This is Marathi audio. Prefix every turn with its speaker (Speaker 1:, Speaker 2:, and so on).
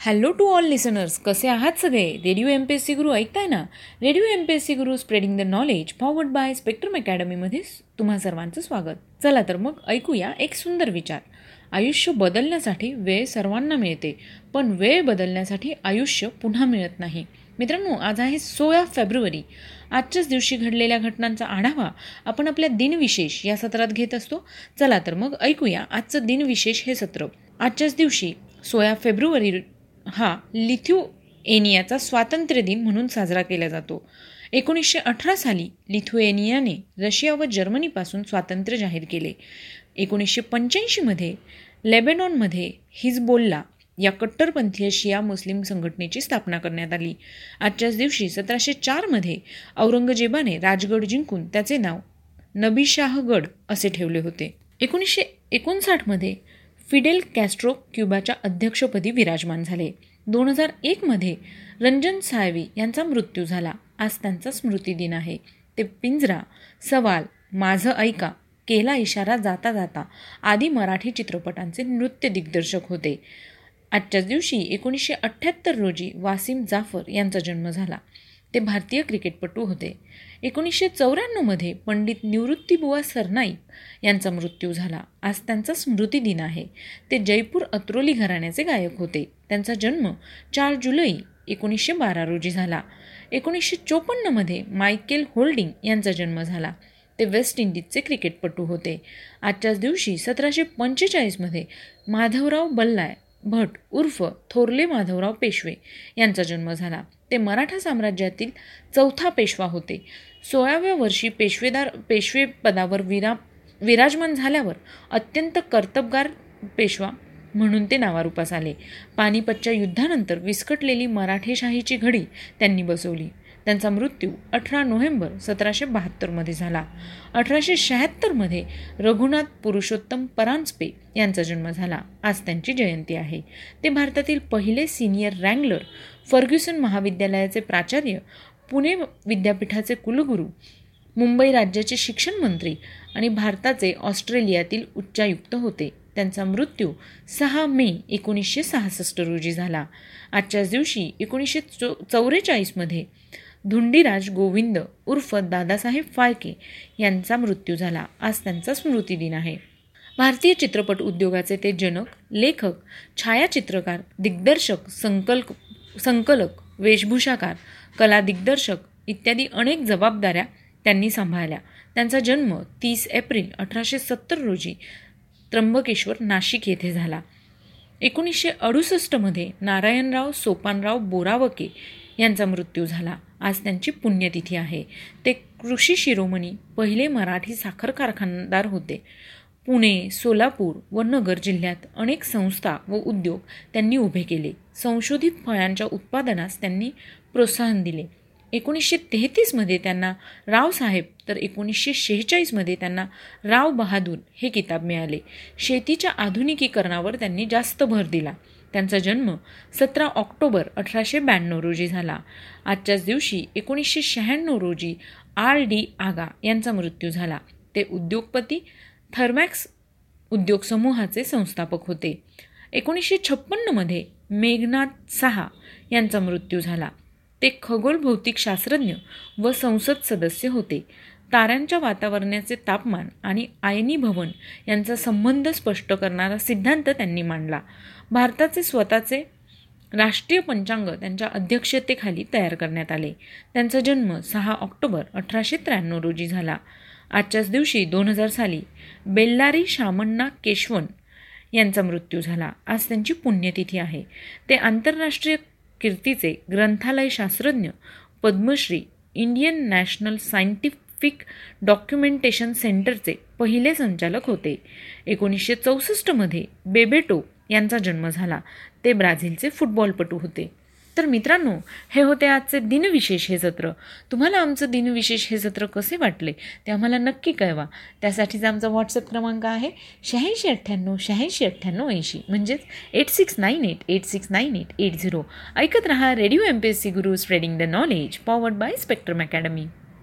Speaker 1: हॅलो टू ऑल लिसनर्स कसे आहात सगळे? Radio M P S C Guru ऐकताय ना? Radio M P S C Guru spreading the knowledge powered by spectrum अकॅडमीमध्ये तुम्हा सर्वांचं स्वागत. चला तर मग ऐकूया एक सुंदर विचार. आयुष्य बदलण्यासाठी वेळ सर्वांना मिळते पण वेळ बदलण्यासाठी आयुष्य पुन्हा मिळत नाही. मित्रांनो आज आहे सोळा फेब्रुवारी. आजच्याच दिवशी घडलेल्या घटनांचा आढावा आपण आपल्या दिनविशेष या सत्रात घेत असतो. चला तर मग ऐकूया आजचं दिनविशेष हे सत्र. आजच्याच दिवशी सोळा फेब्रुवारी हा लिथ्युएनियाचा स्वातंत्र्य दिन म्हणून साजरा केला जातो. एकोणीसशे अठरा साली लिथुएनियाने रशिया व जर्मनीपासून स्वातंत्र्य जाहीर केले. एकोणीसशे पंच्याऐंशीमध्ये लेबेनॉनमध्ये हिजबोल्ला या कट्टरपंथीय शिया मुस्लिम संघटनेची स्थापना करण्यात आली. आजच्याच दिवशी सतराशे चारमध्ये औरंगजेबाने राजगड जिंकून त्याचे नाव नबीशाहगड असे ठेवले होते. एकोणीसशे एकोणसाठमध्ये फिडेल कॅस्ट्रो क्युबाच्या अध्यक्षपदी विराजमान झाले. दोन हजार एकमध्ये रंजन साळवी यांचा मृत्यू झाला. आज त्यांचा स्मृतिदिन आहे. ते पिंजरा सवाल माझं ऐका केला इशारा जाता जाता आदी मराठी चित्रपटांचे नृत्य दिग्दर्शक होते. आजच्याच दिवशी एकोणीसशे अठ्ठ्याहत्तर रोजी वासिम जाफर यांचा जन्म झाला. ते भारतीय क्रिकेटपटू होते. एकोणीसशे चौऱ्याण्णवमध्ये पंडित निवृत्तीबुवा सरनाईक यांचा मृत्यू झाला. आज त्यांचा स्मृतिदिन आहे. ते जयपूर अत्रोली घराण्याचे गायक होते. त्यांचा जन्म चार जुलै एकोणीसशे बारा रोजी झाला. एकोणीसशे चोपन्नमध्ये मायकेल होल्डिंग यांचा जन्म झाला. ते वेस्ट इंडिजचे क्रिकेटपटू होते. आजच्याच दिवशी सतराशे पंचेचाळीसमध्ये माधवराव बल्लाय भट उर्फ थोरले माधवराव पेशवे यांचा जन्म झाला. ते मराठा साम्राज्यातील चौथा पेशवा होते. सोळाव्या वर्षी पेशवेदार पेशवे पदावर विरा विराजमान झाल्यावर अत्यंत कर्तबगार पेशवा म्हणून ते नावारूपास आले. पानिपतच्या युद्धानंतर विस्कटलेली मराठेशाहीची घडी त्यांनी बसवली. त्यांचा मृत्यू अठरा नोव्हेंबर सतराशे बहात्तरमध्ये झाला. अठराशे शहात्तरमध्ये रघुनाथ पुरुषोत्तम परांजपे यांचा जन्म झाला. आज त्यांची जयंती आहे. ते भारतातील पहिले सिनियर रँगलर फर्ग्युसन महाविद्यालयाचे प्राचार्य पुणे विद्यापीठाचे कुलगुरू मुंबई राज्याचे शिक्षण मंत्री आणि भारताचे ऑस्ट्रेलियातील उच्चायुक्त होते. त्यांचा मृत्यू सहा मे एकोणीसशे सहासष्ट रोजी झाला. आजच्याच दिवशी एकोणीसशे चौ चौवेचाळीसमध्ये धुंडीराज गोविंद उर्फ दादासाहेब फाळके यांचा मृत्यू झाला. आज त्यांचा स्मृतिदिन आहे. भारतीय चित्रपट उद्योगाचे ते जनक लेखक छायाचित्रकार दिग्दर्शक संकल्प संकलक वेशभूषाकार कला दिग्दर्शक इत्यादी अनेक जबाबदाऱ्या त्यांनी सांभाळल्या. त्यांचा जन्म तीस एप्रिल अठराशे सत्तर रोजी त्र्यंबकेश्वर नाशिक येथे झाला. एकोणीसशे अडुसष्टमध्ये नारायणराव सोपानराव बोरावके यांचा मृत्यू झाला. आज त्यांची पुण्यतिथी आहे. ते कृषी शिरोमणी पहिले मराठी साखर कारखानदार होते. पुणे सोलापूर व नगर जिल्ह्यात अनेक संस्था व उद्योग त्यांनी उभे केले. संशोधित फळांच्या उत्पादनास त्यांनी प्रोत्साहन दिले. एकोणीसशे तेहतीसमध्ये त्यांना रावसाहेब तर एकोणीसशे शेहेचाळीसमध्ये त्यांना राव बहादूर हे किताब मिळाले. शेतीच्या आधुनिकीकरणावर त्यांनी जास्त भर दिला. त्यांचा जन्म सतरा ऑक्टोबर अठराशे ब्याण्णव रोजी झाला. आजच्याच दिवशी एकोणीसशे शहाण्णव रोजी आर डी आगा यांचा मृत्यू झाला. ते उद्योगपती थर्मॅक्स उद्योग समूहाचे संस्थापक होते. एकोणीसशे छप्पन्नमध्ये मेघनाथ सहा यांचा मृत्यू झाला. ते खगोल भौतिक शास्त्रज्ञ व संसद सदस्य होते. ताऱ्यांच्या वातावरणाचे तापमान आणि आयनी भवन यांचा संबंध स्पष्ट करणारा सिद्धांत त्यांनी मांडला. भारताचे स्वतःचे राष्ट्रीय पंचांग त्यांच्या अध्यक्षतेखाली तयार करण्यात आले. त्यांचा जन्म सहा ऑक्टोबर अठराशे त्र्याण्णव रोजी झाला. आजच्याच दिवशी दोन हजार साली बेल्लारी शामण्णा केशवन यांचा मृत्यू झाला. आज त्यांची पुण्यतिथी आहे. ते आंतरराष्ट्रीय कीर्तीचे ग्रंथालय शास्त्रज्ञ Padmashri Indian national scientific scientific documentation सेंटरचे पहिले संचालक होते. एकोणीसशे चौसष्टमध्ये बेबेटो यांचा जन्म झाला. ते ब्राझीलचे फुटबॉलपटू होते. तर मित्रांनो हे होते आजचे दिनविशेष हे सत्र. तुम्हाला आमचं दिनविशेष हे सत्र कसे वाटले ते आम्हाला नक्की कळवा. त्यासाठीच आमचा व्हॉट्सअप क्रमांक आहे शहाऐंशी अठ्ठ्याण्णव शहाऐंशी अठ्ठ्याण्णव ऐंशी. म्हणजेच eight six nine eight eight six nine eight eight zero. ऐकत रहा radio M P S C Guru spreading the knowledge powered by spectrum academy